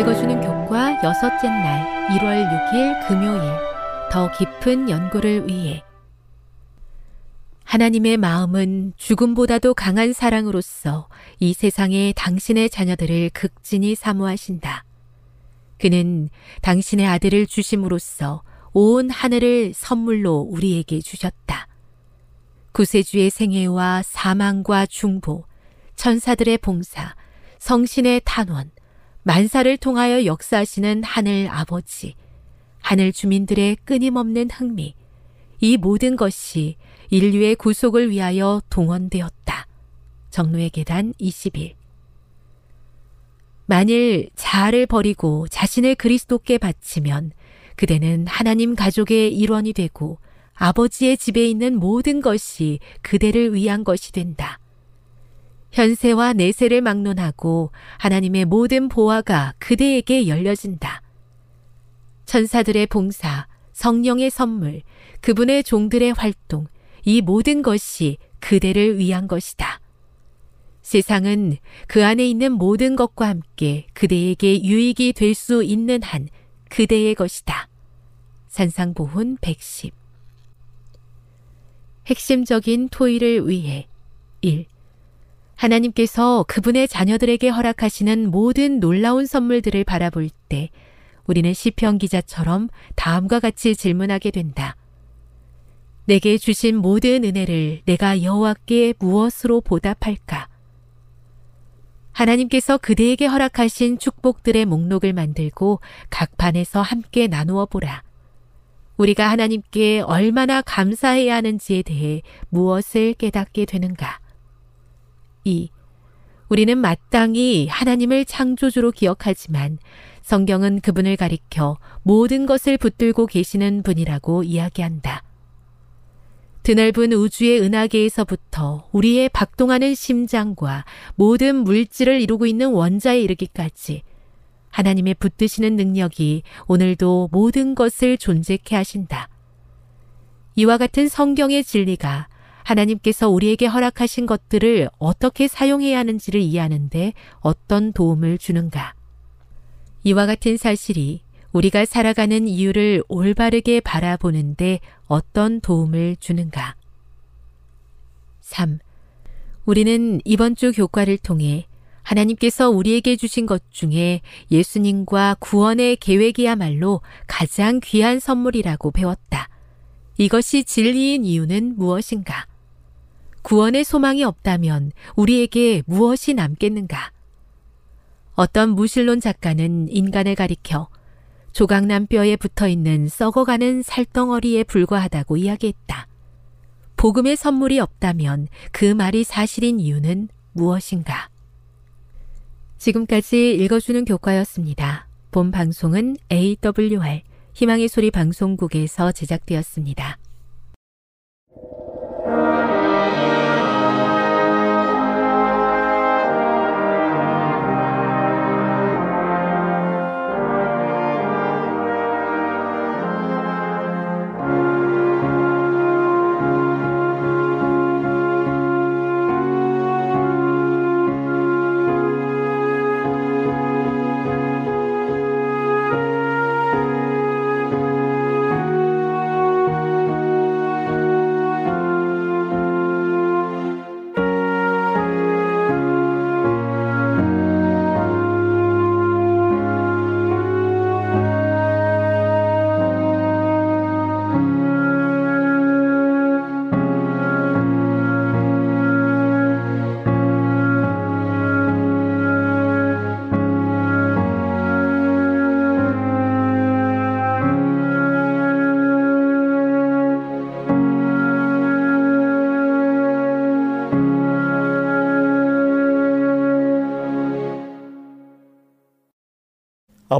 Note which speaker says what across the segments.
Speaker 1: 읽어주는 교과 여섯째 날 1월 6일 금요일 더 깊은 연구를 위해 하나님의 마음은 죽음보다도 강한 사랑으로서 이 세상에 당신의 자녀들을 극진히 사모하신다. 그는 당신의 아들을 주심으로써 온 하늘을 선물로 우리에게 주셨다. 구세주의 생애와 사망과 중보, 천사들의 봉사, 성신의 탄원, 만사를 통하여 역사하시는 하늘 아버지, 하늘 주민들의 끊임없는 흥미, 이 모든 것이 인류의 구속을 위하여 동원되었다. 정로의 계단 21 만일 자아를 버리고 자신을 그리스도께 바치면 그대는 하나님 가족의 일원이 되고 아버지의 집에 있는 모든 것이 그대를 위한 것이 된다. 현세와 내세를 막론하고 하나님의 모든 보화가 그대에게 열려진다. 천사들의 봉사, 성령의 선물, 그분의 종들의 활동, 이 모든 것이 그대를 위한 것이다. 세상은 그 안에 있는 모든 것과 함께 그대에게 유익이 될 수 있는 한 그대의 것이다. 산상보훈 110 핵심적인 토의를 위해 1. 하나님께서 그분의 자녀들에게 허락하시는 모든 놀라운 선물들을 바라볼 때 우리는 시편 기자처럼 다음과 같이 질문하게 된다. 내게 주신 모든 은혜를 내가 여호와께 무엇으로 보답할까? 하나님께서 그대에게 허락하신 축복들의 목록을 만들고 각 반에서 함께 나누어 보라. 우리가 하나님께 얼마나 감사해야 하는지에 대해 무엇을 깨닫게 되는가? 2. 우리는 마땅히 하나님을 창조주로 기억하지만 성경은 그분을 가리켜 모든 것을 붙들고 계시는 분이라고 이야기한다. 드넓은 우주의 은하계에서부터 우리의 박동하는 심장과 모든 물질을 이루고 있는 원자에 이르기까지 하나님의 붙드시는 능력이 오늘도 모든 것을 존재케 하신다. 이와 같은 성경의 진리가 하나님께서 우리에게 허락하신 것들을 어떻게 사용해야 하는지를 이해하는데 어떤 도움을 주는가. 이와 같은 사실이 우리가 살아가는 이유를 올바르게 바라보는데 어떤 도움을 주는가. 3. 우리는 이번 주 교과를 통해 하나님께서 우리에게 주신 것 중에 예수님과 구원의 계획이야말로 가장 귀한 선물이라고 배웠다. 이것이 진리인 이유는 무엇인가? 구원의 소망이 없다면 우리에게 무엇이 남겠는가? 어떤 무신론 작가는 인간을 가리켜 조각난 뼈에 붙어 있는 썩어가는 살덩어리에 불과하다고 이야기했다. 복음의 선물이 없다면 그 말이 사실인 이유는 무엇인가? 지금까지 읽어주는 교과였습니다. 본 방송은 AWR 희망의 소리 방송국에서 제작되었습니다.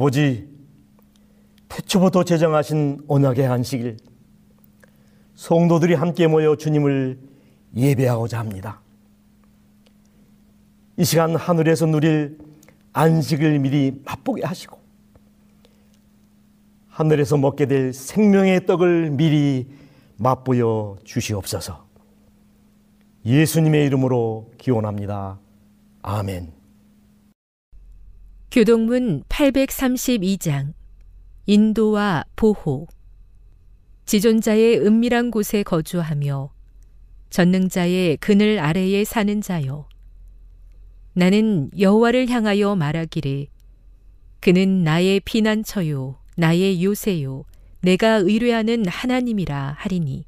Speaker 2: 아버지, 태초부터 제정하신 언약의 안식일, 성도들이 함께 모여 주님을 예배하고자 합니다. 이 시간 하늘에서 누릴 안식을 미리 맛보게 하시고, 하늘에서 먹게 될 생명의 떡을 미리 맛보여 주시옵소서. 예수님의 이름으로 기원합니다. 아멘.
Speaker 1: 교동문 832장 인도와 보호. 지존자의 은밀한 곳에 거주하며 전능자의 그늘 아래에 사는 자여 나는 여호와를 향하여 말하기를 그는 나의 피난처요 나의 요새요 내가 의뢰하는 하나님이라 하리니.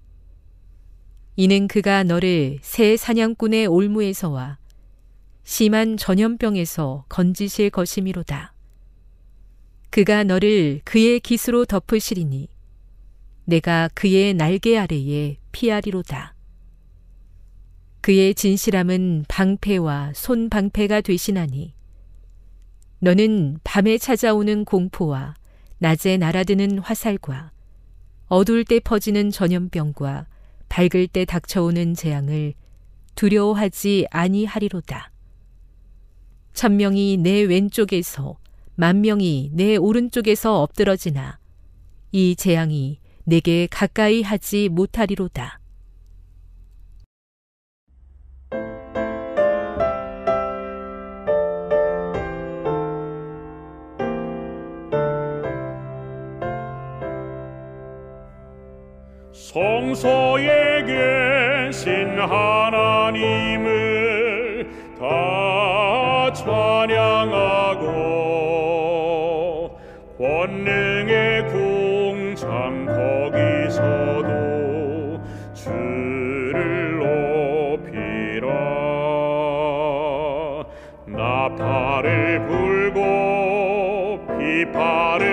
Speaker 1: 이는 그가 너를 새 사냥꾼의 올무에서와 심한 전염병에서 건지실 것이미로다. 그가 너를 그의 기수로 덮으시리니 내가 그의 날개 아래에 피하리로다. 그의 진실함은 방패와 손방패가 되시나니 너는 밤에 찾아오는 공포와 낮에 날아드는 화살과 어두울 때 퍼지는 전염병과 밝을 때 닥쳐오는 재앙을 두려워하지 아니하리로다. 천 명이 내 왼쪽에서 만 명이 내 오른쪽에서 엎드러지나 이 재앙이 내게 가까이 하지 못하리로다.
Speaker 3: 성소에 계신 하나님을 다 찬양하고 권능의 궁창 거기서도 주를 높이라. 나팔을 불고 비파를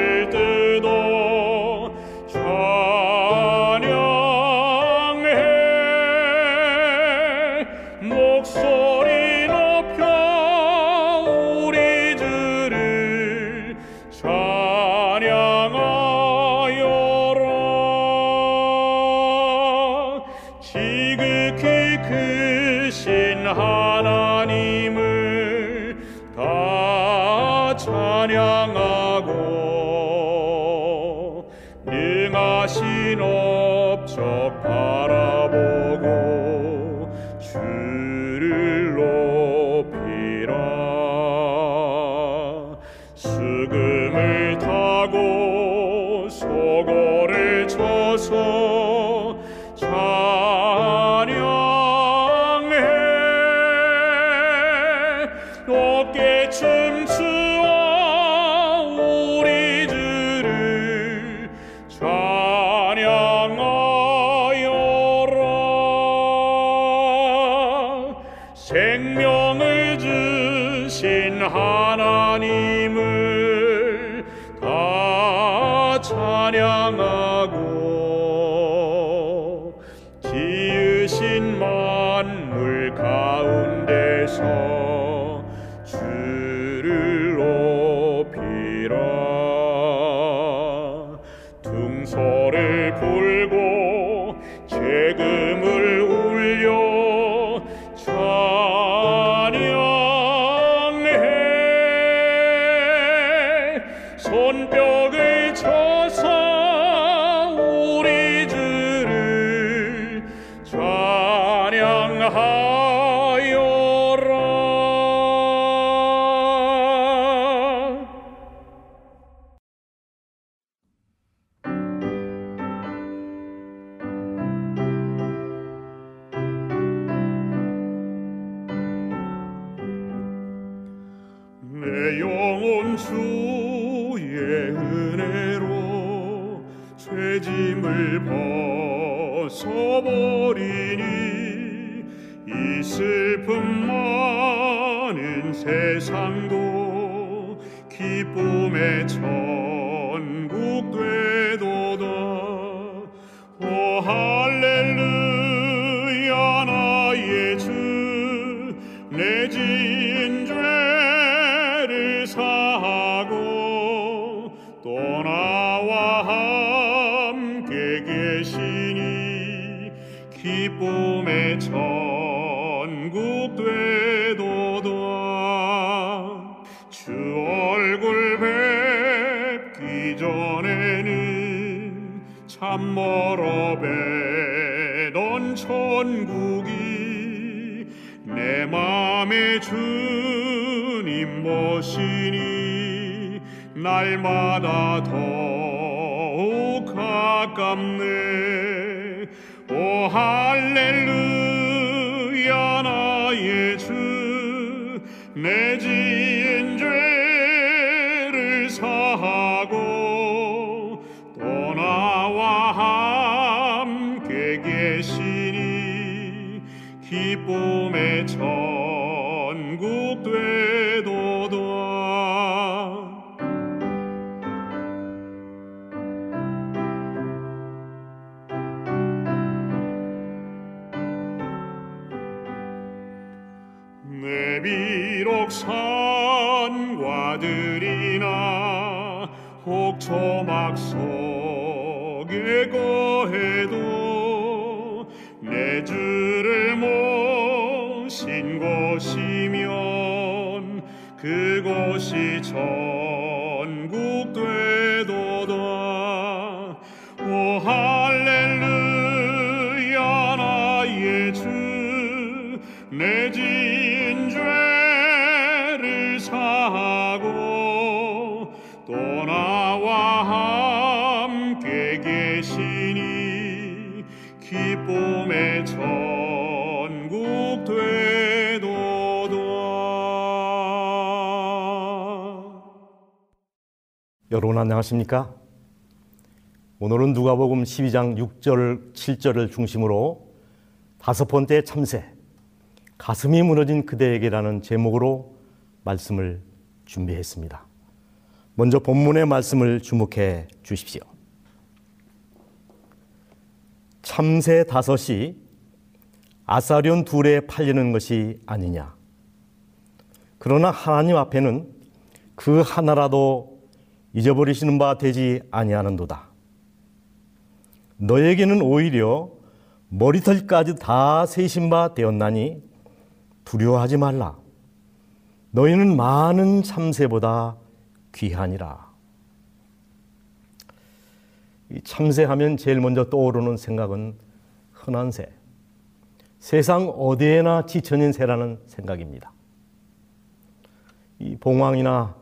Speaker 3: 비록 산과 들이나 혹초막 속에 거해도
Speaker 2: 여러분 안녕하십니까? 오늘은 누가복음 12장 6절, 7절을 중심으로 다섯 번째 참새, 가슴이 무너진 그대에게라는 제목으로 말씀을 준비했습니다. 먼저 본문의 말씀을 주목해 주십시오. 참새 다섯이 아사련 둘에 팔리는 것이 아니냐. 그러나 하나님 앞에는 그 하나라도 잊어버리시는 바 되지 아니하는도다. 너에게는 오히려 머리털까지 다 세신 바 되었나니 두려워하지 말라. 너희는 많은 참새보다 귀하니라. 이 참새하면 제일 먼저 떠오르는 생각은 흔한 새. 세상 어디에나 지천인 새라는 생각입니다. 이 봉황이나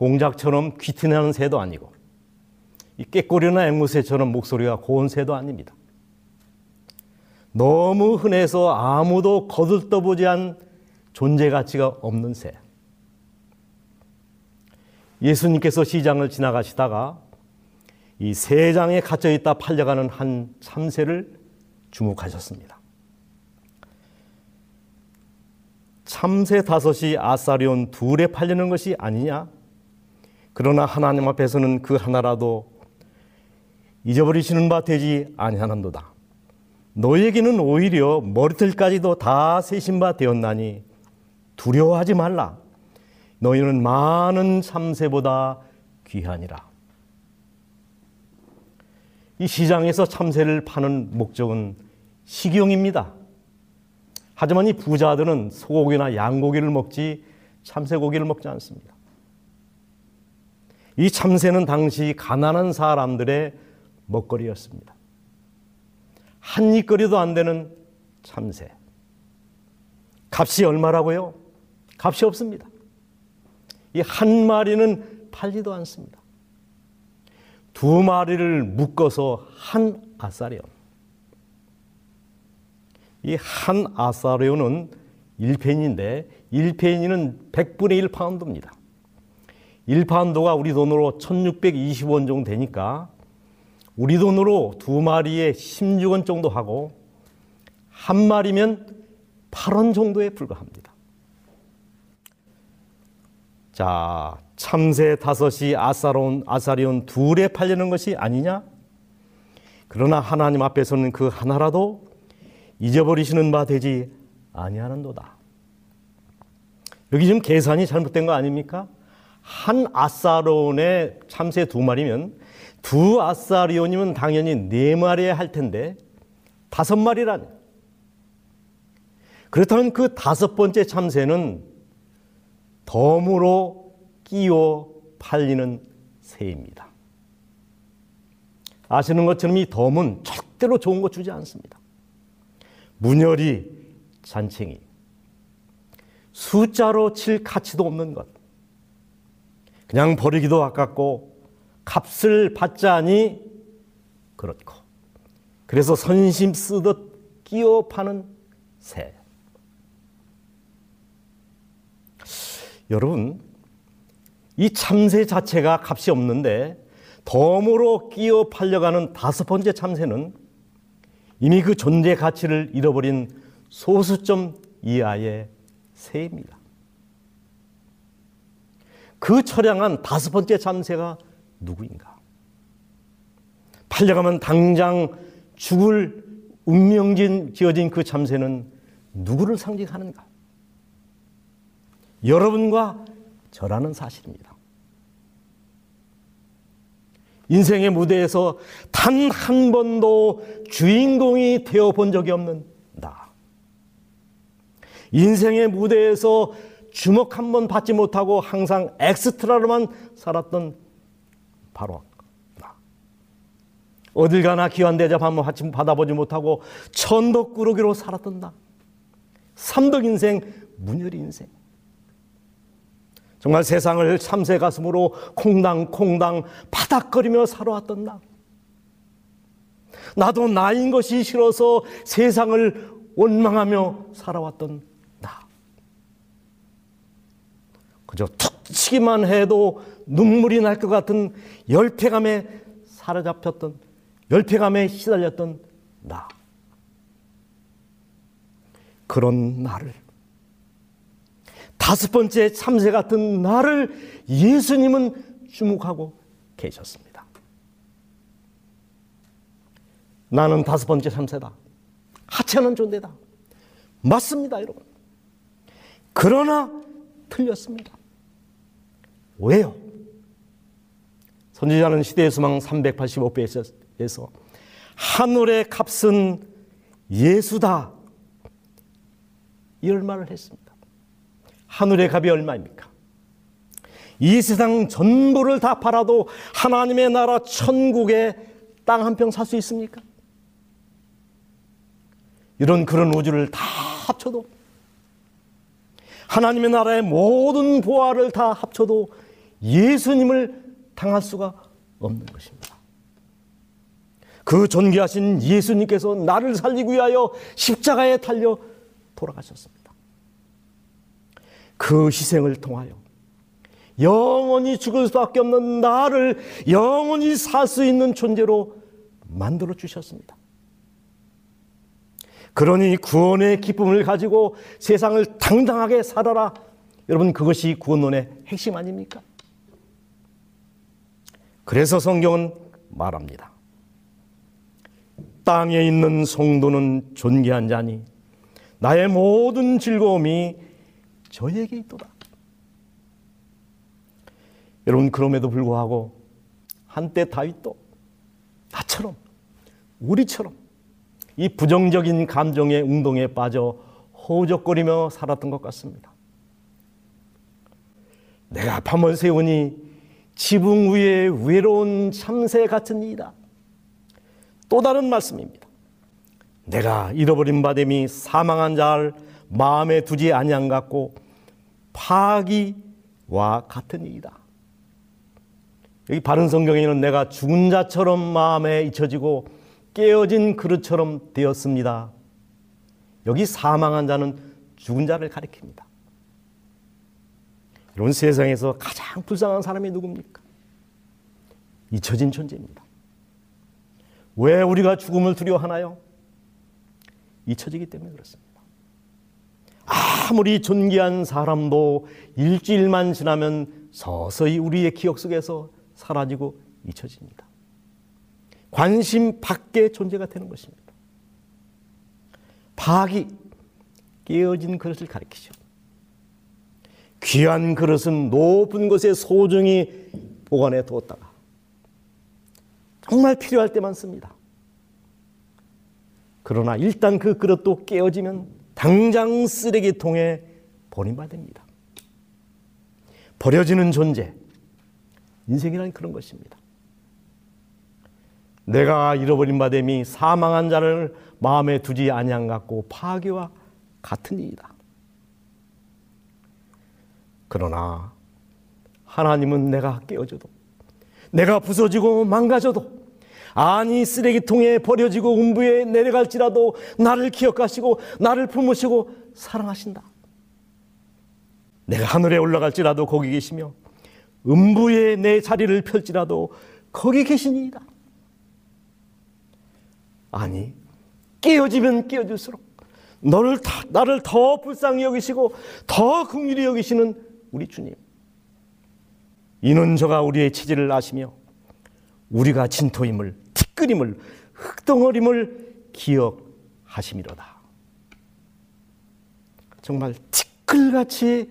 Speaker 2: 공작처럼 귀티나는 새도 아니고 이 깨꼬리나 앵무새처럼 목소리가 고운 새도 아닙니다. 너무 흔해서 아무도 거들떠보지 않은 존재 가치가 없는 새. 예수님께서 시장을 지나가시다가 이 세장에 갇혀 있다 팔려가는 한 참새를 주목하셨습니다. 참새 다섯이 아사리온 둘에 팔리는 것이 아니냐? 그러나 하나님 앞에서는 그 하나라도 잊어버리시는 바 되지 아니하는도다. 너에게는 오히려 머리털까지도 다 세신 바 되었나니 두려워하지 말라. 너희는 많은 참새보다 귀하니라. 이 시장에서 참새를 파는 목적은 식용입니다. 하지만 이 부자들은 소고기나 양고기를 먹지 참새고기를 먹지 않습니다. 이 참새는 당시 가난한 사람들의 먹거리였습니다. 한 입거리도 안 되는 참새. 값이 얼마라고요? 값이 없습니다. 이 한 마리는 팔리도 않습니다. 두 마리를 묶어서 한 아사리온. 이 한 아사리온은 1페니인데 1페니는 100분의 1파운드입니다. 1파운드가 우리 돈으로 1620원 정도 되니까 우리 돈으로 두 마리에 16원 정도 하고 한 마리면 8원 정도에 불과합니다. 자, 참새 다섯이 아사론, 아사리온 둘에 팔리는 것이 아니냐? 그러나 하나님 앞에서는 그 하나라도 잊어버리시는 바 되지 아니하는도다. 여기 지금 계산이 잘못된 거 아닙니까? 한 아사론에 참새 두 마리면 두 아사리온이면 당연히 네 마리에 할 텐데 다섯 마리라니. 그렇다면 그 다섯 번째 참새는 덤으로 끼워 팔리는 새입니다. 아시는 것처럼 이 덤은 절대로 좋은 거 주지 않습니다. 문열이 잔챙이, 숫자로 칠 가치도 없는 것, 그냥 버리기도 아깝고 값을 받자니 그렇고 그래서 선심 쓰듯 끼워 파는 새. 여러분, 이 참새 자체가 값이 없는데 덤으로 끼어 팔려가는 다섯 번째 참새는 이미 그 존재 가치를 잃어버린 소수점 이하의 새입니다. 그 처량한 다섯 번째 참새가 누구인가? 팔려가면 당장 죽을 운명진 지어진 그 참새는 누구를 상징하는가? 여러분과 저라는 사실입니다. 인생의 무대에서 단 한 번도 주인공이 되어 본 적이 없는 나. 인생의 무대에서 주목 한 번 받지 못하고 항상 엑스트라로만 살았던 바로 나. 어딜 가나 귀한 대접 한번 받아보지 못하고 천덕 꾸러기로 살았던 나. 삼덕 인생, 문열이 인생. 정말 세상을 참새 가슴으로 콩당콩당 바닥거리며 살아왔던 나. 나도 나인 것이 싫어서 세상을 원망하며 살아왔던 나. 그저 툭 치기만 해도 눈물이 날 것 같은 열패감에 사로잡혔던, 열패감에 시달렸던 나. 그런 나를 다섯 번째 참새 같은 나를 예수님은 주목하고 계셨습니다. 나는 다섯 번째 참새다. 하찮은 존재다. 맞습니다, 여러분. 그러나 틀렸습니다. 왜요? 선지자는 시대의 수망 385페이지에서 하늘의 값은 예수다. 이런 말을 했습니다. 하늘의 값이 얼마입니까? 이 세상 전부를 다 팔아도 하나님의 나라 천국에 땅 한 평 살 수 있습니까? 이런 그런 우주를 다 합쳐도 하나님의 나라의 모든 보화를 다 합쳐도 예수님을 당할 수가 없는 것입니다. 그 존귀하신 예수님께서 나를 살리기 위하여 십자가에 달려 돌아가셨습니다. 그 희생을 통하여 영원히 죽을 수밖에 없는 나를 영원히 살 수 있는 존재로 만들어 주셨습니다. 그러니 구원의 기쁨을 가지고 세상을 당당하게 살아라. 여러분 그것이 구원론의 핵심 아닙니까? 그래서 성경은 말합니다. 땅에 있는 성도는 존귀한 자니 나의 모든 즐거움이 저에게 있도다. 여러분 그럼에도 불구하고 한때 다윗도 나처럼 우리처럼 이 부정적인 감정의 운동에 빠져 호적거리며 살았던 것 같습니다. 내가 밤을 새우니 지붕 위에 외로운 참새 같은 이다. 또 다른 말씀입니다. 내가 잃어버린 바됨이 사망한 자를 마음에 두지 아니한 같고 파기와 같은 이다. 여기 바른 성경에는 내가 죽은 자처럼 마음에 잊혀지고 깨어진 그릇처럼 되었습니다. 여기 사망한 자는 죽은 자를 가리킵니다. 이런 세상에서 가장 불쌍한 사람이 누굽니까? 잊혀진 존재입니다. 왜 우리가 죽음을 두려워하나요? 잊혀지기 때문에 그렇습니다. 아무리 존귀한 사람도 일주일만 지나면 서서히 우리의 기억 속에서 사라지고 잊혀집니다. 관심 밖의 존재가 되는 것입니다. 박이 깨어진 그릇을 가리키죠. 귀한 그릇은 높은 곳에 소중히 보관해 두었다가 정말 필요할 때만 씁니다. 그러나 일단 그 그릇도 깨어지면 당장 쓰레기통에 버림받습니다. 버려지는 존재. 인생이란 그런 것입니다. 내가 잃어버린 바됨이 사망한 자를 마음에 두지 아니한 같고 파괴와 같은 일이다. 그러나 하나님은 내가 깨어져도 내가 부서지고 망가져도 아니 쓰레기통에 버려지고 음부에 내려갈지라도 나를 기억하시고 나를 품으시고 사랑하신다. 내가 하늘에 올라갈지라도 거기 계시며 음부에 내 자리를 펼지라도 거기 계시니이다. 아니 깨어지면 깨어질수록 너를 다, 나를 더 불쌍히 여기시고 더 긍휼히 여기시는 우리 주님. 이는 저가 우리의 체질을 아시며 우리가 진토임을 티끌임을 흙덩어림을 기억하심이로다. 정말 티끌같이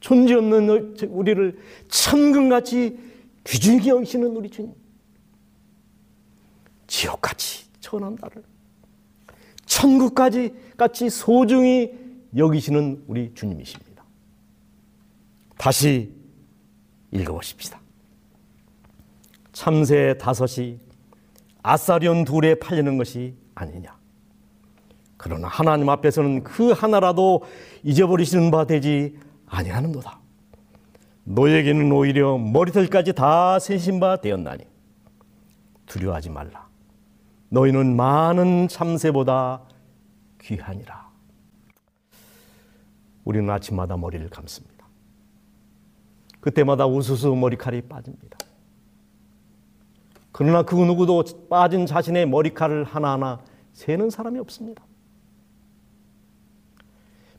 Speaker 2: 존재 없는 우리를 천금같이 귀중히 여기시는 우리 주님. 지옥같이 천한 나를 천국까지 같이 소중히 여기시는 우리 주님이십니다. 다시 읽어보십시다. 참새 다섯이 아사리온 둘에 팔리는 것이 아니냐. 그러나 하나님 앞에서는 그 하나라도 잊어버리시는 바 되지 아니하는도다. 너에게는 오히려 머리털까지 다 세신 바 되었나니 두려워하지 말라. 너희는 많은 참새보다 귀하니라. 우리는 아침마다 머리를 감습니다. 그때마다 우수수 머리칼이 빠집니다. 그러나 그 누구도 빠진 자신의 머리칼을 하나하나 세는 사람이 없습니다.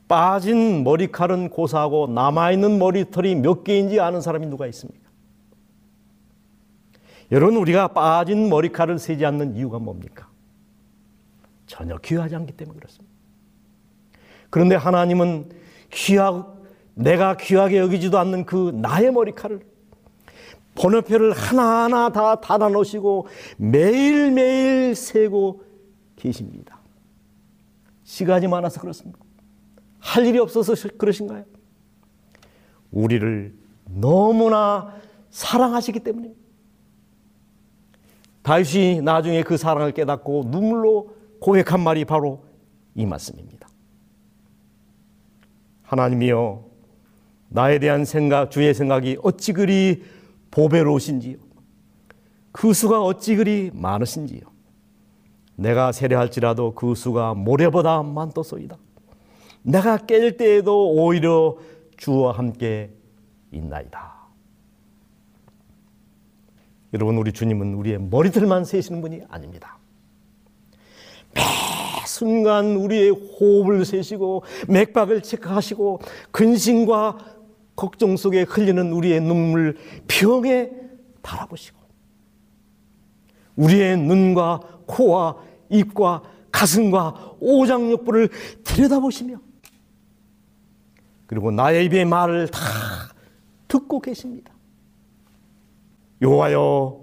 Speaker 2: 빠진 머리칼은 고사하고 남아있는 머리털이 몇 개인지 아는 사람이 누가 있습니까? 여러분, 우리가 빠진 머리칼을 세지 않는 이유가 뭡니까? 전혀 귀하지 않기 때문에 그렇습니다. 그런데 하나님은 귀하, 내가 귀하게 여기지도 않는 그 나의 머리칼을 번호표를 하나하나 다 닫아 놓으시고 매일매일 세고 계십니다. 시간이 많아서 그렇습니다. 할 일이 없어서 그러신가요? 우리를 너무나 사랑하시기 때문입니다. 다윗이 나중에 그 사랑을 깨닫고 눈물로 고백한 말이 바로 이 말씀입니다. 하나님이여 나에 대한 생각, 주의 생각이 어찌 그리 보배로우신지요. 그 수가 어찌 그리 많으신지요. 내가 세례할지라도 그 수가 모래보다 많도소이다. 내가 깰 때에도 오히려 주와 함께 있나이다. 여러분 우리 주님은 우리의 머리들만 세시는 분이 아닙니다. 매 순간 우리의 호흡을 세시고 맥박을 체크하시고 근심과 걱정 속에 흘리는 우리의 눈물 병에 바라보시고 우리의 눈과 코와 입과 가슴과 오장육부를 들여다보시며 그리고 나의 입의 말을 다 듣고 계십니다. 여호와여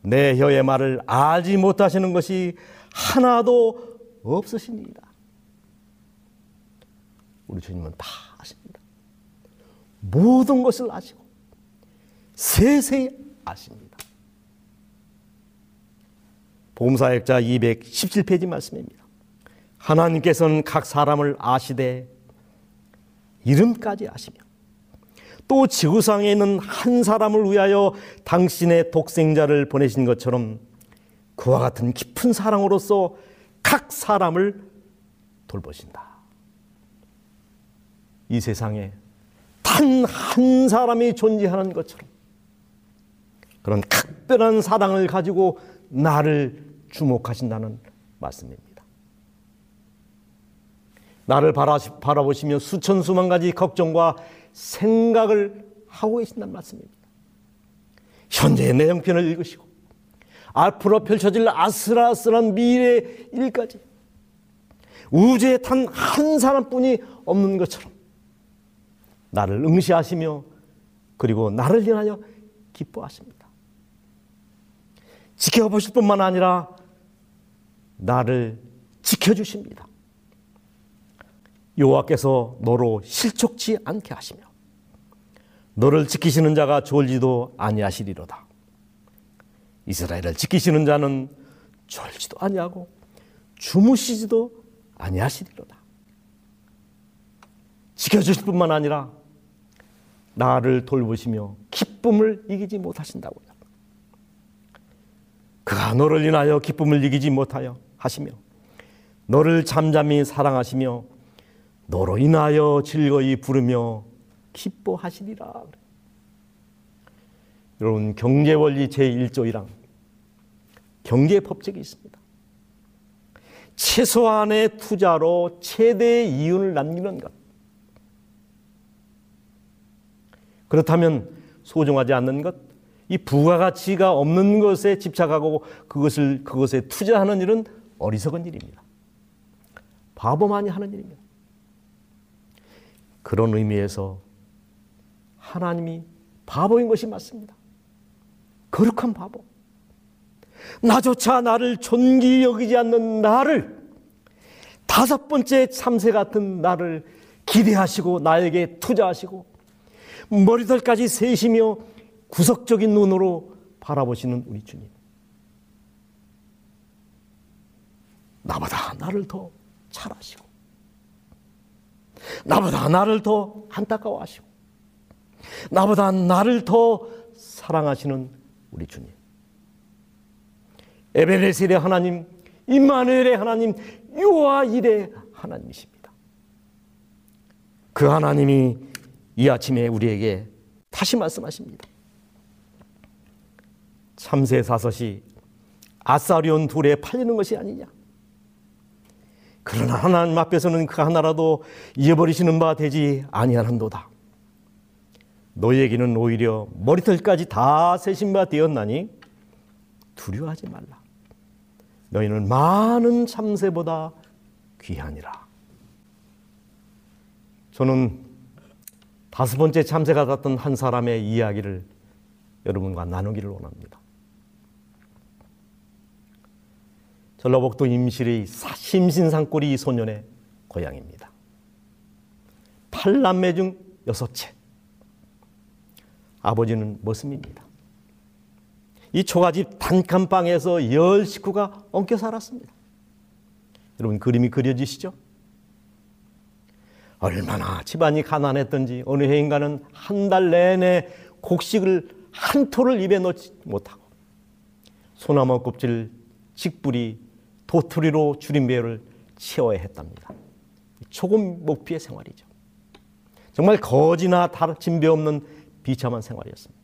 Speaker 2: 내 혀의 말을 알지 못하시는 것이 하나도 없으십니다. 우리 주님은 다 아십니다. 모든 것을 아시고 세세히 아십니다. 보험사역자 217페이지 말씀입니다. 하나님께서는 각 사람을 아시되 이름까지 아시며 또 지구상에 있는 한 사람을 위하여 당신의 독생자를 보내신 것처럼 그와 같은 깊은 사랑으로서 각 사람을 돌보신다. 이 세상에 단 한 사람이 존재하는 것처럼 그런 각별한 사랑을 가지고 나를 주목하신다는 말씀입니다. 나를 바라보시며 수천 수만 가지 걱정과 생각을 하고 계신다는 말씀입니다. 현재의 내 형편을 읽으시고 앞으로 펼쳐질 아슬아슬한 미래의 일까지 우주에 단 한 사람뿐이 없는 것처럼 나를 응시하시며 그리고 나를 인하여 기뻐하십니다. 지켜보실 뿐만 아니라 나를 지켜주십니다. 여호와께서 너로 실족치 않게 하시며 너를 지키시는 자가 졸지도 아니하시리로다. 이스라엘을 지키시는 자는 졸지도 아니하고 주무시지도 아니하시리로다. 지켜주실 뿐만 아니라 나를 돌보시며 기쁨을 이기지 못하신다고요. 그가 너를 인하여 기쁨을 이기지 못하여 하시며 너를 잠잠히 사랑하시며 너로 인하여 즐거이 부르며 기뻐하시리라. 여러분 경제 원리 제1조 1항 경제 법칙이 있습니다. 최소한의 투자로 최대의 이윤을 남기는 것. 그렇다면 소중하지 않는 것, 이 부가가치가 없는 것에 집착하고 그것을 그것에 투자하는 일은 어리석은 일입니다. 바보만이 하는 일입니다. 그런 의미에서 하나님이 바보인 것이 맞습니다. 거룩한 바보. 나조차 나를 존귀 여기지 않는 나를 다섯 번째 참새 같은 나를 기대하시고 나에게 투자하시고 머리털까지 세시며 구석적인 눈으로 바라보시는 우리 주님. 나보다 나를 더 잘하시고, 나보다 나를 더 안타까워하시고, 나보다 나를 더 사랑하시는 우리 주님. 에베레셀의 하나님, 임마누엘의 하나님, 요아 일의 하나님이십니다. 그 하나님이 이 아침에 우리에게 다시 말씀하십니다. 참새 사섯이 아사리온 둘에 팔리는 것이 아니냐. 그러나 하나님 앞에서는 그 하나라도 잊어버리시는 바 되지 아니하는도다. 너에게는 오히려 머리털까지 다 세신 바 되었나니 두려워하지 말라. 너희는 많은 참새보다 귀하니라. 저는 다섯 번째 참새가 닿던 한 사람의 이야기를 여러분과 나누기를 원합니다. 전라북도 임실의 심신상골이 소년의 고향입니다. 8남매 중 여섯째. 아버지는 머슴입니다. 이 초가집 단칸방에서 열 식구가 엉켜 살았습니다. 여러분 그림이 그려지시죠? 얼마나 집안이 가난했던지 어느 해인가는 한 달 내내 곡식을 한 토를 입에 넣지 못하고 소나무 껍질 직불이 도토리로 줄임배를 채워야 했답니다. 초급 목피의 생활이죠. 정말 거지나 다른 배 없는 비참한 생활이었습니다.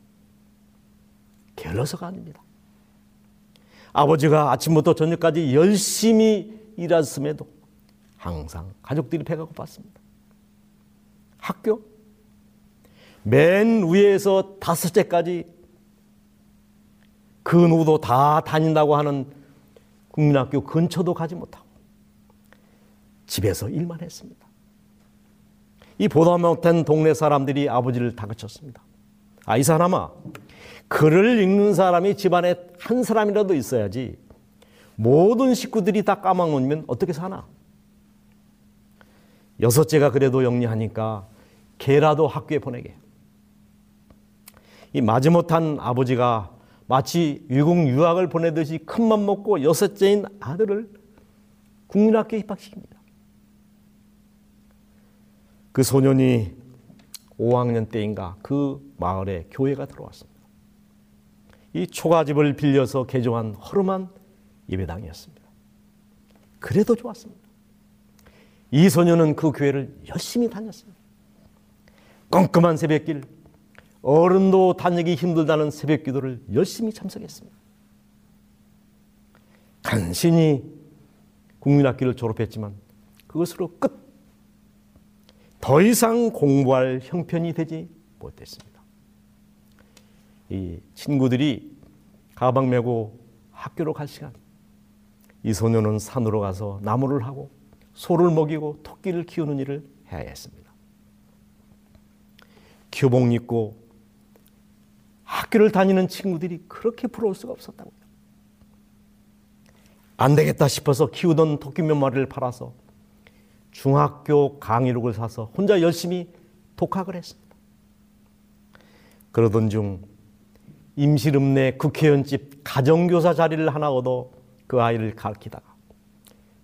Speaker 2: 게을러서가 아닙니다. 아버지가 아침부터 저녁까지 열심히 일했음에도 항상 가족들이 배가 고팠습니다. 학교 맨 위에서 다섯째까지 그 누구도 다 다닌다고 하는 국민학교 근처도 가지 못하고 집에서 일만 했습니다. 이 보다 못한 동네 사람들이 아버지를 다그쳤습니다. 아, 이 사람아, 글을 읽는 사람이 집안에 한 사람이라도 있어야지 모든 식구들이 다 까막눈이면 어떻게 사나? 여섯째가 그래도 영리하니까 걔라도 학교에 보내게. 이 마지못한 아버지가 마치 외국 유학을 보내듯이 큰맘 먹고 여섯째인 아들을 국민학교에 입학시킵니다. 그 소년이 5학년 때인가 그 마을에 교회가 들어왔습니다. 이 초가집을 빌려서 개종한 허름한 예배당이었습니다. 그래도 좋았습니다. 이 소년은 그 교회를 열심히 다녔습니다. 꼼꼼한 새벽길, 어른도 다니기 힘들다는 새벽 기도를 열심히 참석했습니다. 간신히 국민학교를 졸업했지만 그것으로 끝. 더 이상 공부할 형편이 되지 못했습니다. 이 친구들이 가방 메고 학교로 갈 시간. 이 소녀는 산으로 가서 나무를 하고 소를 먹이고 토끼를 키우는 일을 해야 했습니다. 교복 입고 학교를 다니는 친구들이 그렇게 부러울 수가 없었다고요. 안 되겠다 싶어서 키우던 토끼 몇 마리를 팔아서 중학교 강의록을 사서 혼자 열심히 독학을 했습니다. 그러던 중 임실읍 내 국회의원집 가정교사 자리를 하나 얻어 그 아이를 가르치다가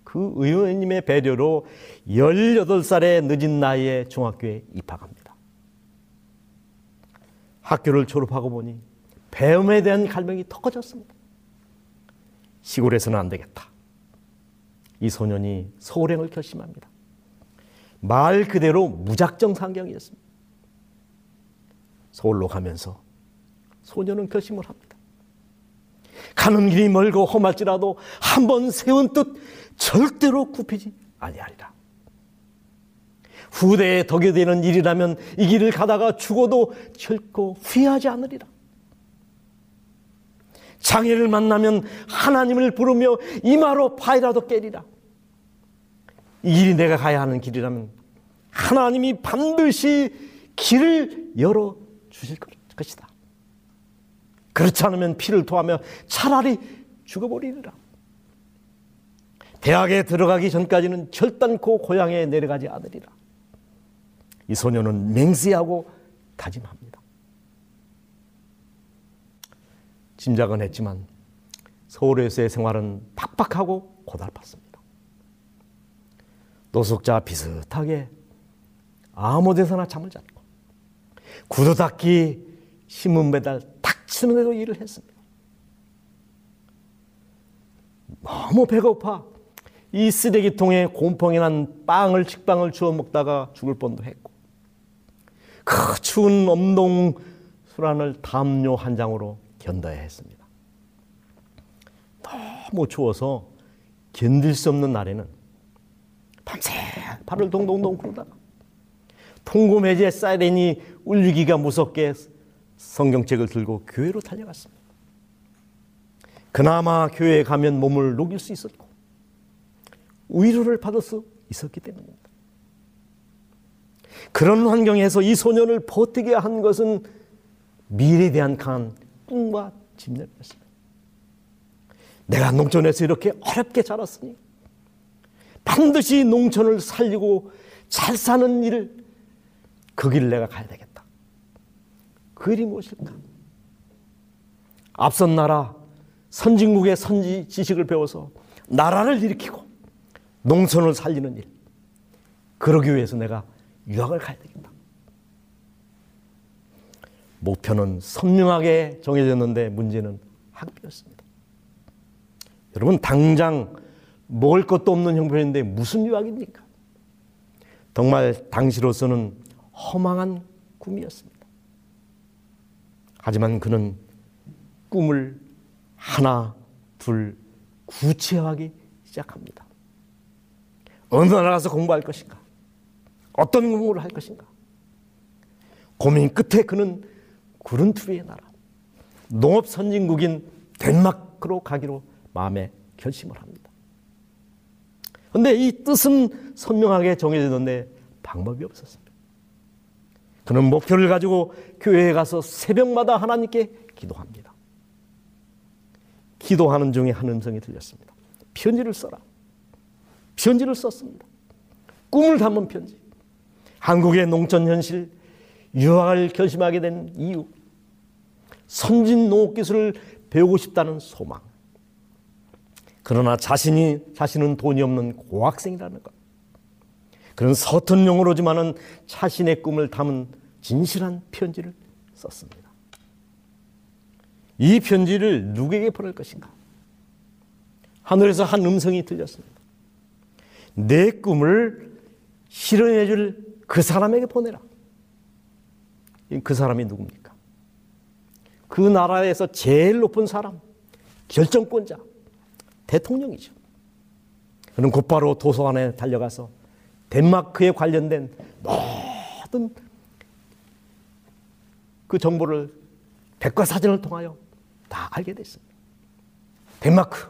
Speaker 2: 그 의원님의 배려로 18살의 늦은 나이에 중학교에 입학합니다. 학교를 졸업하고 보니 배움에 대한 갈망이 더 커졌습니다. 시골에서는 안 되겠다. 이 소년이 서울행을 결심합니다. 말 그대로 무작정 상경이었습니다. 서울로 가면서 소년은 결심을 합니다. 가는 길이 멀고 험할지라도 한 번 세운 뜻 절대로 굽히지 아니하리라. 후대에 덕이 되는 일이라면 이 길을 가다가 죽어도 결코 후회하지 않으리라. 장애를 만나면 하나님을 부르며 이마로 파이라도 깨리라. 이 길이 내가 가야 하는 길이라면 하나님이 반드시 길을 열어 주실 것이다. 그렇지 않으면 피를 토하며 차라리 죽어버리리라. 대학에 들어가기 전까지는 절단코 고향에 내려가지 않으리라. 이 소녀는 맹세하고 다짐합니다. 짐작은 했지만 서울에서의 생활은 팍팍하고 고달팠습니다. 노숙자 비슷하게 아무 데서나 잠을 잤고 구두 닦기 신문 배달 탁 치는 데도 일을 했습니다. 너무 배고파 이 쓰레기통에 곰팡이 난 빵을 식빵을 주워 먹다가 죽을 뻔도 했고 그 추운 엄동 술안을 담요 한 장으로 견뎌야 했습니다. 너무 추워서 견딜 수 없는 날에는 밤새 발을 동동동 구르다가 통금해제 사이렌이 울리기가 무섭게 성경책을 들고 교회로 달려갔습니다. 그나마 교회에 가면 몸을 녹일 수 있었고 위로를 받을 수 있었기 때문입니다. 그런 환경에서 이 소년을 버티게 한 것은 미래에 대한 강한 꿈과 집념이었습니다. 내가 농촌에서 이렇게 어렵게 자랐으니 반드시 농촌을 살리고 잘 사는 일을 그 길을 내가 가야 되겠다. 그 일이 무엇일까? 앞선 나라 선진국의 선지 지식을 배워서 나라를 일으키고 농촌을 살리는 일. 그러기 위해서 내가 유학을 가야 되겠다. 목표는 선명하게 정해졌는데 문제는 학비였습니다. 여러분 당장 먹을 것도 없는 형편인데 무슨 유학입니까? 정말 당시로서는 허망한 꿈이었습니다. 하지만 그는 꿈을 하나, 둘 구체화하기 시작합니다. 어느 나라 가서 공부할 것인가? 어떤 공부를 할 것인가? 고민 끝에 그는 구른투리의 나라, 농업 선진국인 덴마크로 가기로 마음에 결심을 합니다. 그런데 이 뜻은 선명하게 정해졌는데 방법이 없었습니다. 그는 목표를 가지고 교회에 가서 새벽마다 하나님께 기도합니다. 기도하는 중에 한 음성이 들렸습니다. 편지를 써라. 편지를 썼습니다. 꿈을 담은 편지. 한국의 농촌 현실, 유학을 결심하게 된 이유, 선진 농업 기술을 배우고 싶다는 소망. 그러나 자신이 자신은 돈이 없는 고학생이라는 것. 그런 서툰 용어로지만은 자신의 꿈을 담은 진실한 편지를 썼습니다. 이 편지를 누구에게 보낼 것인가? 하늘에서 한 음성이 들렸습니다. 내 꿈을 실현해 줄 그 사람에게 보내라. 그 사람이 누굽니까? 그 나라에서 제일 높은 사람, 결정권자, 대통령이죠. 그는 곧바로 도서관에 달려가서 덴마크에 관련된 모든 그 정보를 백과사전을 통하여 다 알게 됐습니다. 덴마크,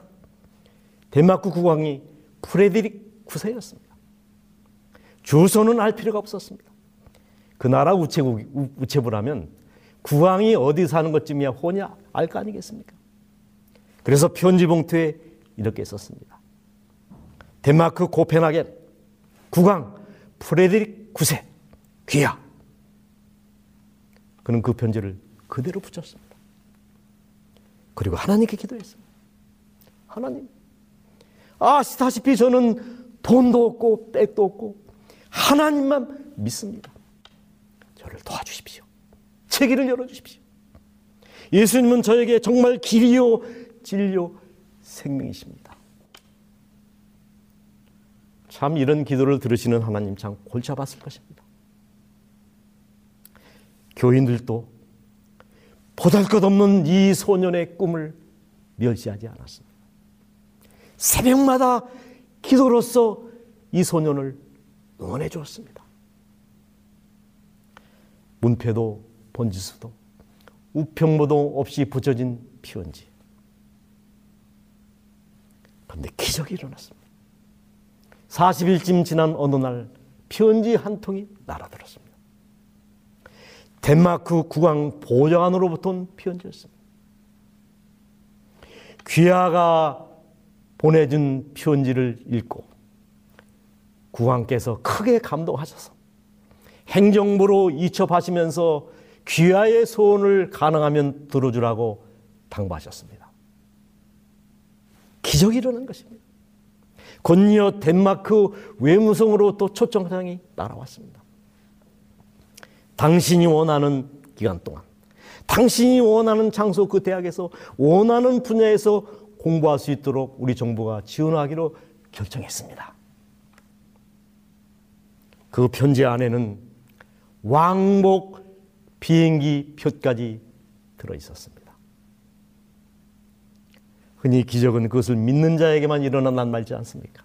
Speaker 2: 덴마크 국왕이 프레드릭 9세였습니다. 주소는 알 필요가 없었습니다. 그 나라 우체국, 우체부라면 국왕이 어디 사는 것쯤이야 호냐 알거 아니겠습니까? 그래서 편지 봉투에 이렇게 썼습니다. 덴마크 코펜하겐 국왕 프레드릭 9세 귀야. 그는 그 편지를 그대로 붙였습니다. 그리고 하나님께 기도했습니다. 하나님, 아시다시피 저는 돈도 없고 백도 없고 하나님만 믿습니다. 저를 도와주십시오. 체기를 열어주십시오. 예수님은 저에게 정말 길이요, 진리요, 생명이십니다. 참 이런 기도를 들으시는 하나님 참 골치 아팠을 것입니다. 교인들도 보잘 것 없는 이 소년의 꿈을 멸시하지 않았습니다. 새벽마다 기도로서 이 소년을 응원해 주었습니다. 문패도 번지수도 우편모도 없이 붙여진 피원지. 그런데 기적이 일어났습니다. 40일쯤 지난 어느 날 편지 한 통이 날아들었습니다. 덴마크 국왕 보좌관으로부터 온 편지였습니다. 귀하가 보내준 편지를 읽고 국왕께서 크게 감동하셔서 행정부로 이첩하시면서 귀하의 소원을 가능하면 들어주라고 당부하셨습니다. 기적이 일어난 것입니다. 곧이어 덴마크 외무성으로 또 초청장이 날아왔습니다. 당신이 원하는 기간 동안, 당신이 원하는 장소 그 대학에서 원하는 분야에서 공부할 수 있도록 우리 정부가 지원하기로 결정했습니다. 그 편지 안에는 왕복 비행기 표까지 들어 있었습니다. 흔히 기적은 그것을 믿는 자에게만 일어난단 말지 않습니까?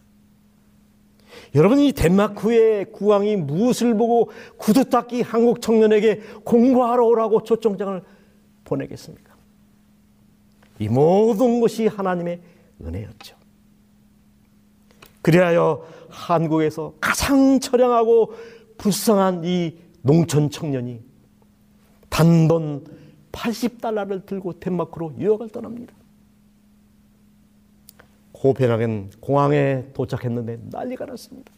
Speaker 2: 여러분, 이 덴마크의 국왕이 무엇을 보고 구두 닦기 한국 청년에게 공부하러 오라고 초청장을 보내겠습니까? 이 모든 것이 하나님의 은혜였죠. 그리하여 한국에서 가장 처량하고 불쌍한 이 농촌 청년이 단돈 80달러를 들고 덴마크로 유학을 떠납니다. 코펜하겐 공항에 도착했는데 난리가 났습니다.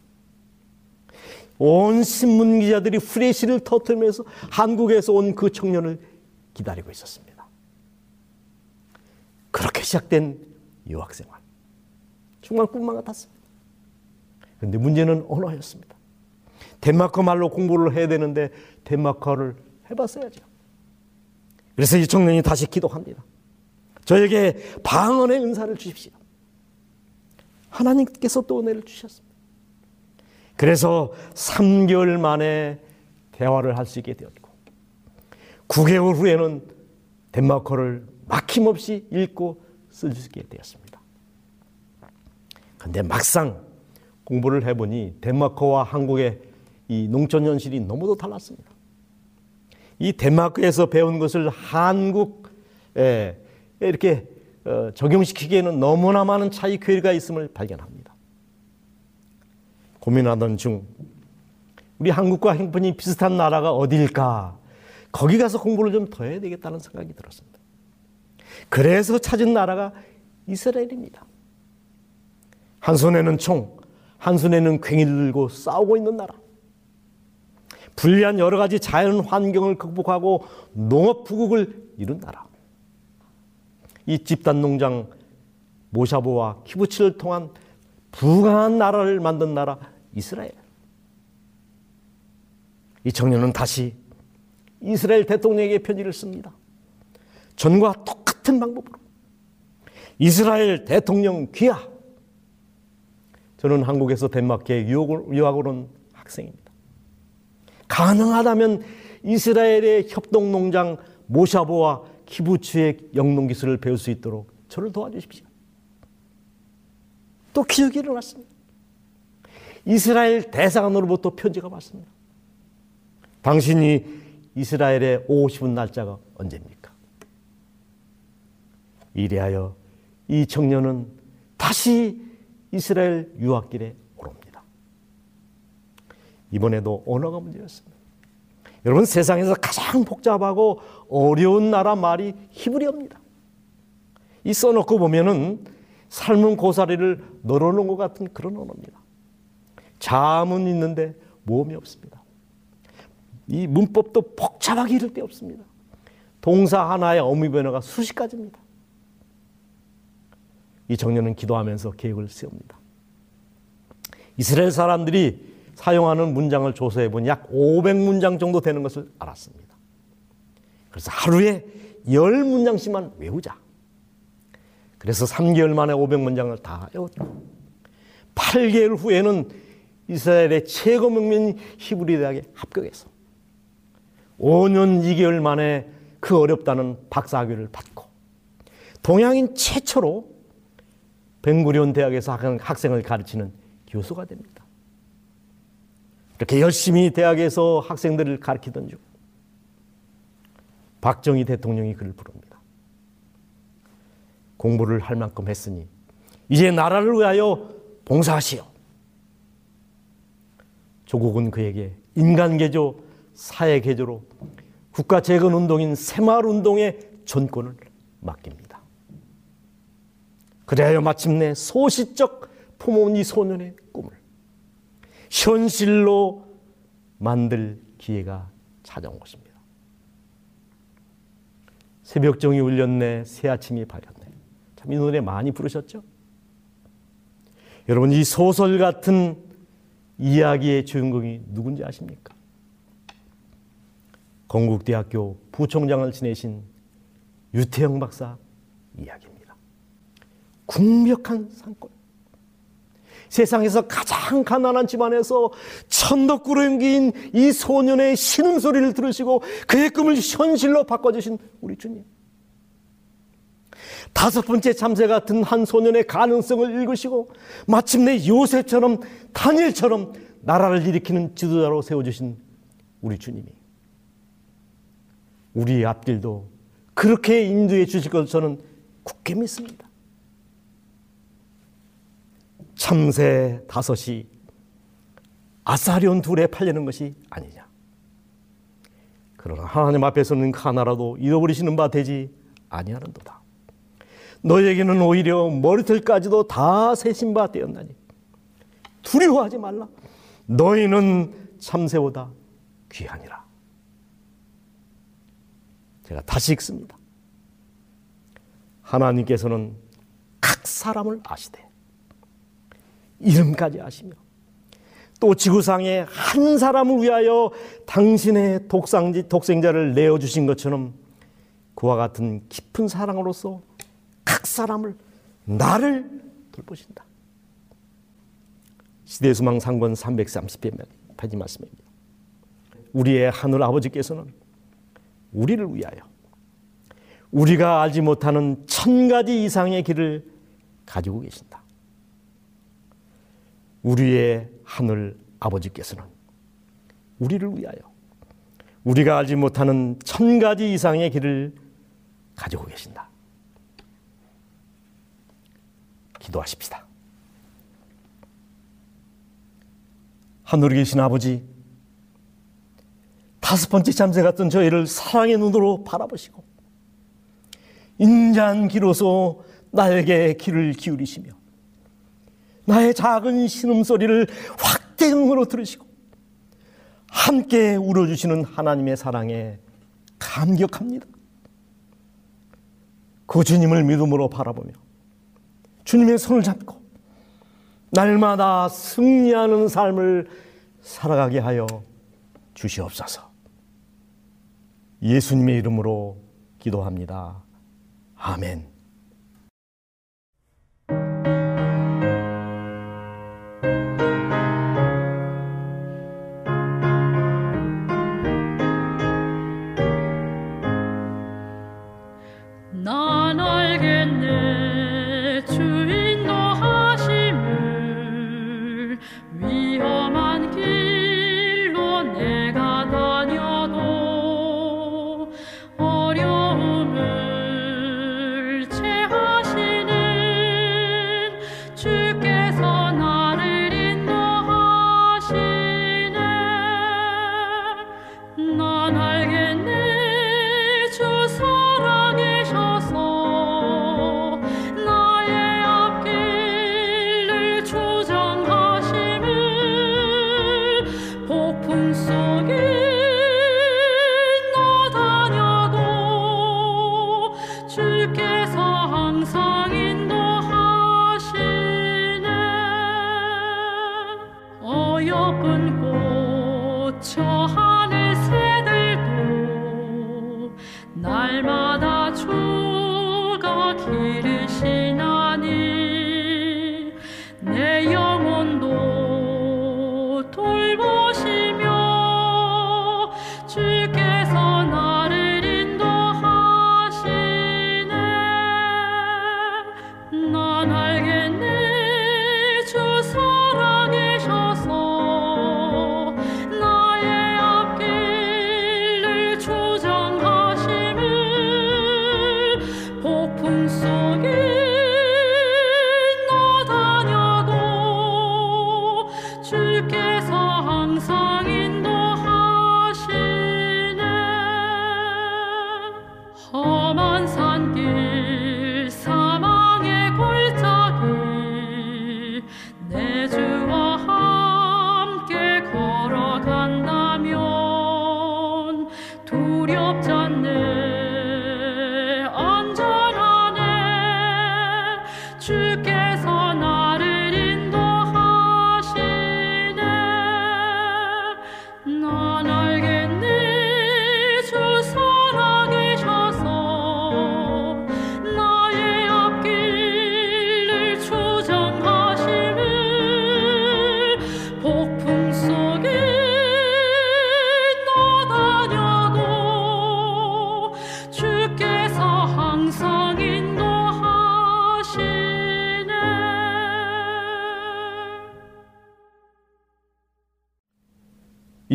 Speaker 2: 온 신문 기자들이 후레쉬를 터뜨리면서 한국에서 온 그 청년을 기다리고 있었습니다. 그렇게 시작된 유학 생활. 정말 꿈만 같았습니다. 그런데 문제는 언어였습니다. 덴마크 말로 공부를 해야 되는데 덴마크어를 해봤어야죠. 그래서 이 청년이 다시 기도합니다. 저에게 방언의 은사를 주십시오. 하나님께서 또 은혜를 주셨습니다. 그래서 3개월 만에 대화를 할 수 있게 되었고 9개월 후에는 덴마크어를 막힘없이 읽고 쓸 수 있게 되었습니다. 그런데 막상 공부를 해보니 덴마크와 한국의 이 농촌 현실이 너무도 달랐습니다. 이 덴마크에서 배운 것을 한국 에 이렇게 어, 적용시키기에는 너무나 많은 차이 괴리가 있음을 발견합니다. 고민하던 중 우리 한국과 형편이 비슷한 나라가 어디일까? 거기 가서 공부를 좀 더 해야 되겠다는 생각이 들었습니다. 그래서 찾은 나라가 이스라엘입니다. 한 손에는 총, 한 손에는 괭이를 들고 싸우고 있는 나라. 불리한 여러 가지 자연 환경을 극복하고 농업 부국을 이룬 나라. 이 집단 농장 모샤보와 키부치를 통한 부강한 나라를 만든 나라 이스라엘. 이 청년은 다시 이스라엘 대통령에게 편지를 씁니다. 전과 똑같은 방법으로 이스라엘 대통령 귀하. 저는 한국에서 덴마크에 유학을 온 학생입니다. 가능하다면 이스라엘의 협동농장 모샤보와 키부츠의 영농 기술을 배울 수 있도록 저를 도와주십시오. 또 기적이 일어났습니다. 이스라엘 대사관으로부터 편지가 왔습니다. 당신이 이스라엘에 오고 싶은 날짜가 언제입니까? 이래하여 이 청년은 다시 이스라엘 유학길에 오릅니다. 이번에도 언어가 문제였습니다. 여러분 세상에서 가장 복잡하고 어려운 나라 말이 히브리어입니다. 이 써놓고 보면은 삶은 고사리를 널어놓은 것 같은 그런 언어입니다. 자문 있는데 모험이 없습니다. 이 문법도 복잡하게 이를 데 없습니다. 동사 하나의 어미 변화가 수십 가지입니다. 이 청년은 기도하면서 계획을 세웁니다. 이스라엘 사람들이 사용하는 문장을 조사해 보니 약 500문장 정도 되는 것을 알았습니다. 그래서 하루에 10문장씩만 외우자. 그래서 3개월 만에 500문장을 다 외웠다. 8개월 후에는 이스라엘의 최고 명문 히브리 대학에 합격해서 5년 2개월 만에 그 어렵다는 박사학위를 받고 동양인 최초로 벵구리온 대학에서 학생을 가르치는 교수가 됩니다. 이렇게 열심히 대학에서 학생들을 가르치던 중 박정희 대통령이 그를 부릅니다. 공부를 할 만큼 했으니 이제 나라를 위하여 봉사하시오. 조국은 그에게 인간개조, 사회개조로 국가재건운동인 새마을운동의 전권을 맡깁니다. 그래야 마침내 소시적 포모니 소년의 꿈을 현실로 만들 기회가 찾아온 것입니다. 새벽정이 울렸네, 새아침이 밝았네. 참 이 노래 많이 부르셨죠? 여러분 이 소설 같은 이야기의 주인공이 누군지 아십니까? 건국대학교 부총장을 지내신 유태영 박사 이야기입니다. 궁벽한 산골. 세상에서 가장 가난한 집안에서 천덕구름기인 이 소년의 신음소리를 들으시고 그의 꿈을 현실로 바꿔주신 우리 주님. 다섯 번째 참새 같은 한 소년의 가능성을 읽으시고 마침내 요셉처럼 다니엘처럼 나라를 일으키는 지도자로 세워주신 우리 주님이 우리의 앞길도 그렇게 인도해 주실 것을 저는 굳게 믿습니다. 참새 다섯이 아사리온 둘에 팔리는 것이 아니냐. 그러나 하나님 앞에서는 하나라도 잃어버리시는 바 되지 아니하는도다. 너에게는 오히려 머리털까지도 다 세신 바 되었나니 두려워하지 말라. 너희는 참새보다 귀하니라. 제가 다시 읽습니다. 하나님께서는 각 사람을 아시되 이름까지 아시며 또 지구상에 한 사람을 위하여 당신의 독상지, 독생자를 내어주신 것처럼 그와 같은 깊은 사랑으로서 각 사람을 나를 돌보신다. 시대수망 상권 330페이지 말씀입니다. 우리의 하늘 아버지께서는 우리를 위하여 우리가 알지 못하는 천 가지 이상의 길을 가지고 계신다.
Speaker 4: 우리의 하늘 아버지께서는 우리를 위하여 우리가 알지 못하는 천 가지 이상의 길을 가지고 계신다. 기도하십시다. 하늘에 계신 아버지, 다섯 번째 잠새 같던 저희를 사랑의 눈으로 바라보시고, 인자한 기로서 나에게 귀를 기울이시며, 나의 작은 신음소리를 확대음으로 들으시고, 함께 울어주시는 하나님의 사랑에 감격합니다. 그 주님을 믿음으로 바라보며, 주님의 손을 잡고 날마다 승리하는 삶을 살아가게 하여 주시옵소서. 예수님의 이름으로 기도합니다. 아멘.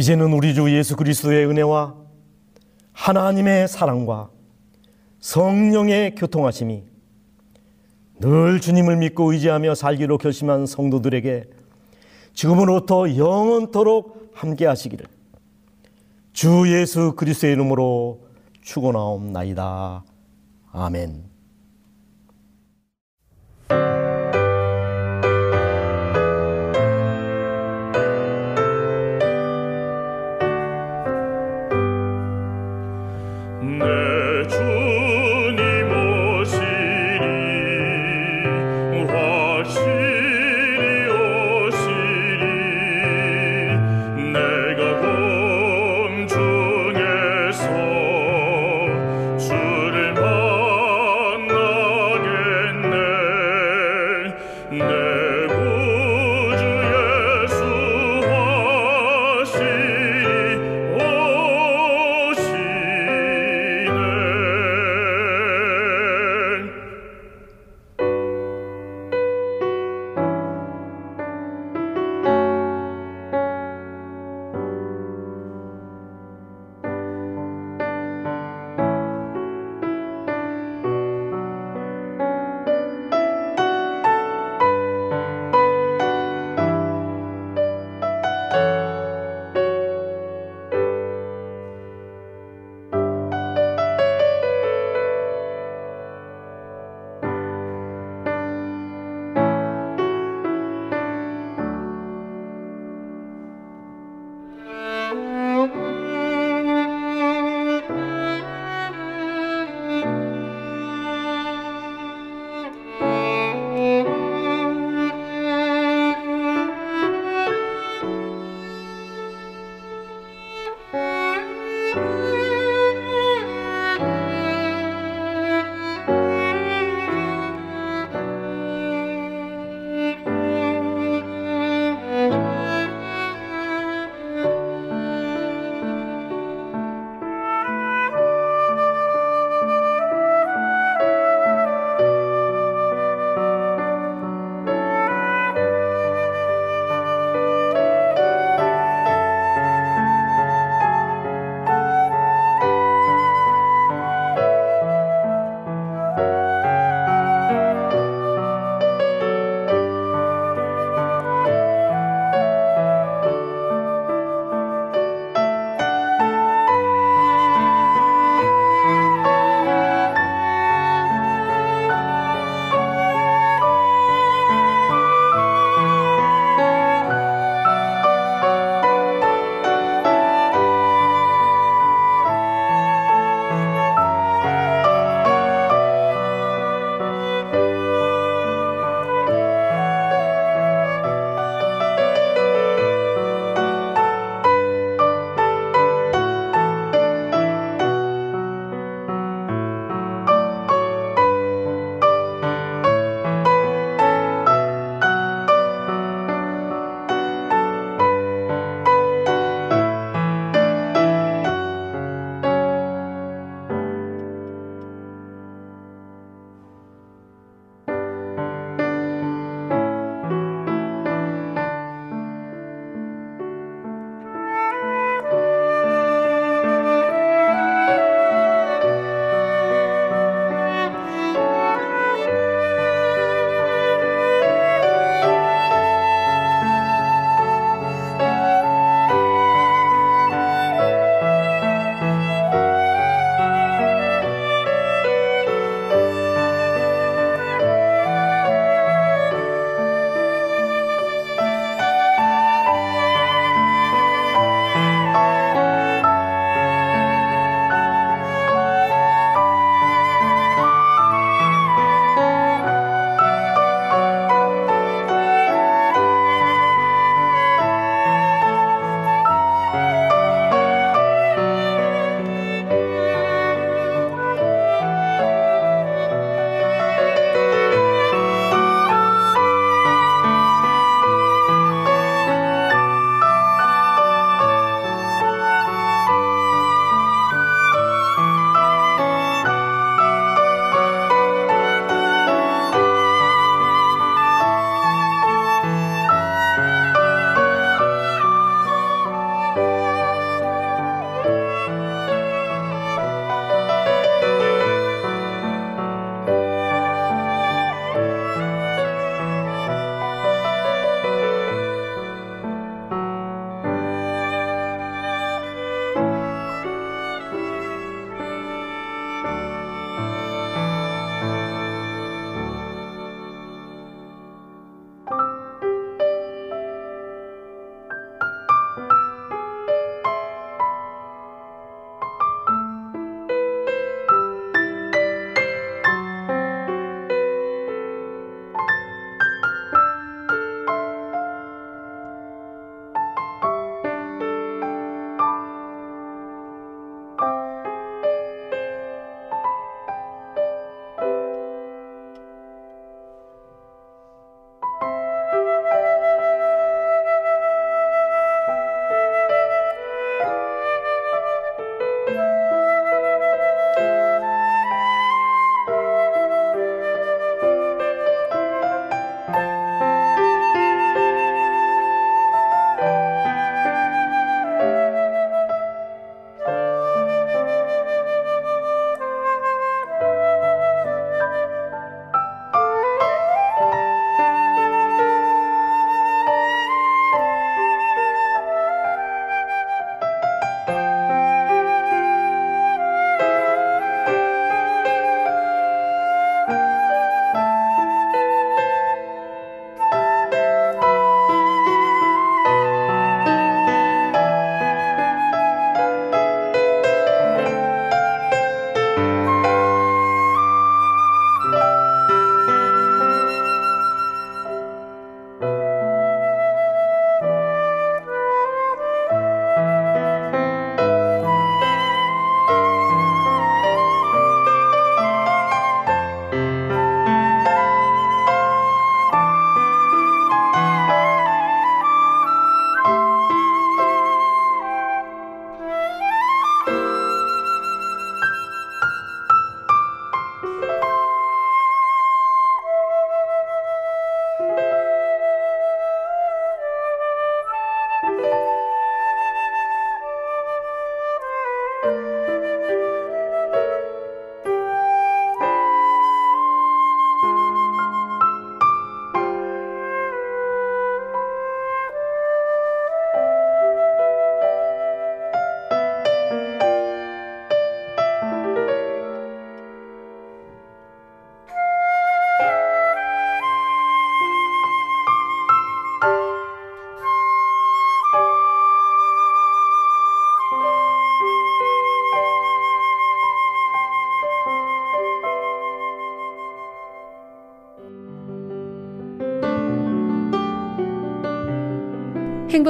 Speaker 4: 이제는 우리 주 예수 그리스도의 은혜와 하나님의 사랑과 성령의 교통하심이 늘 주님을 믿고 의지하며 살기로 결심한 성도들에게 지금으로부터 영원토록 함께 하시기를 주 예수 그리스도의 이름으로 축원하옵나이다. 아멘.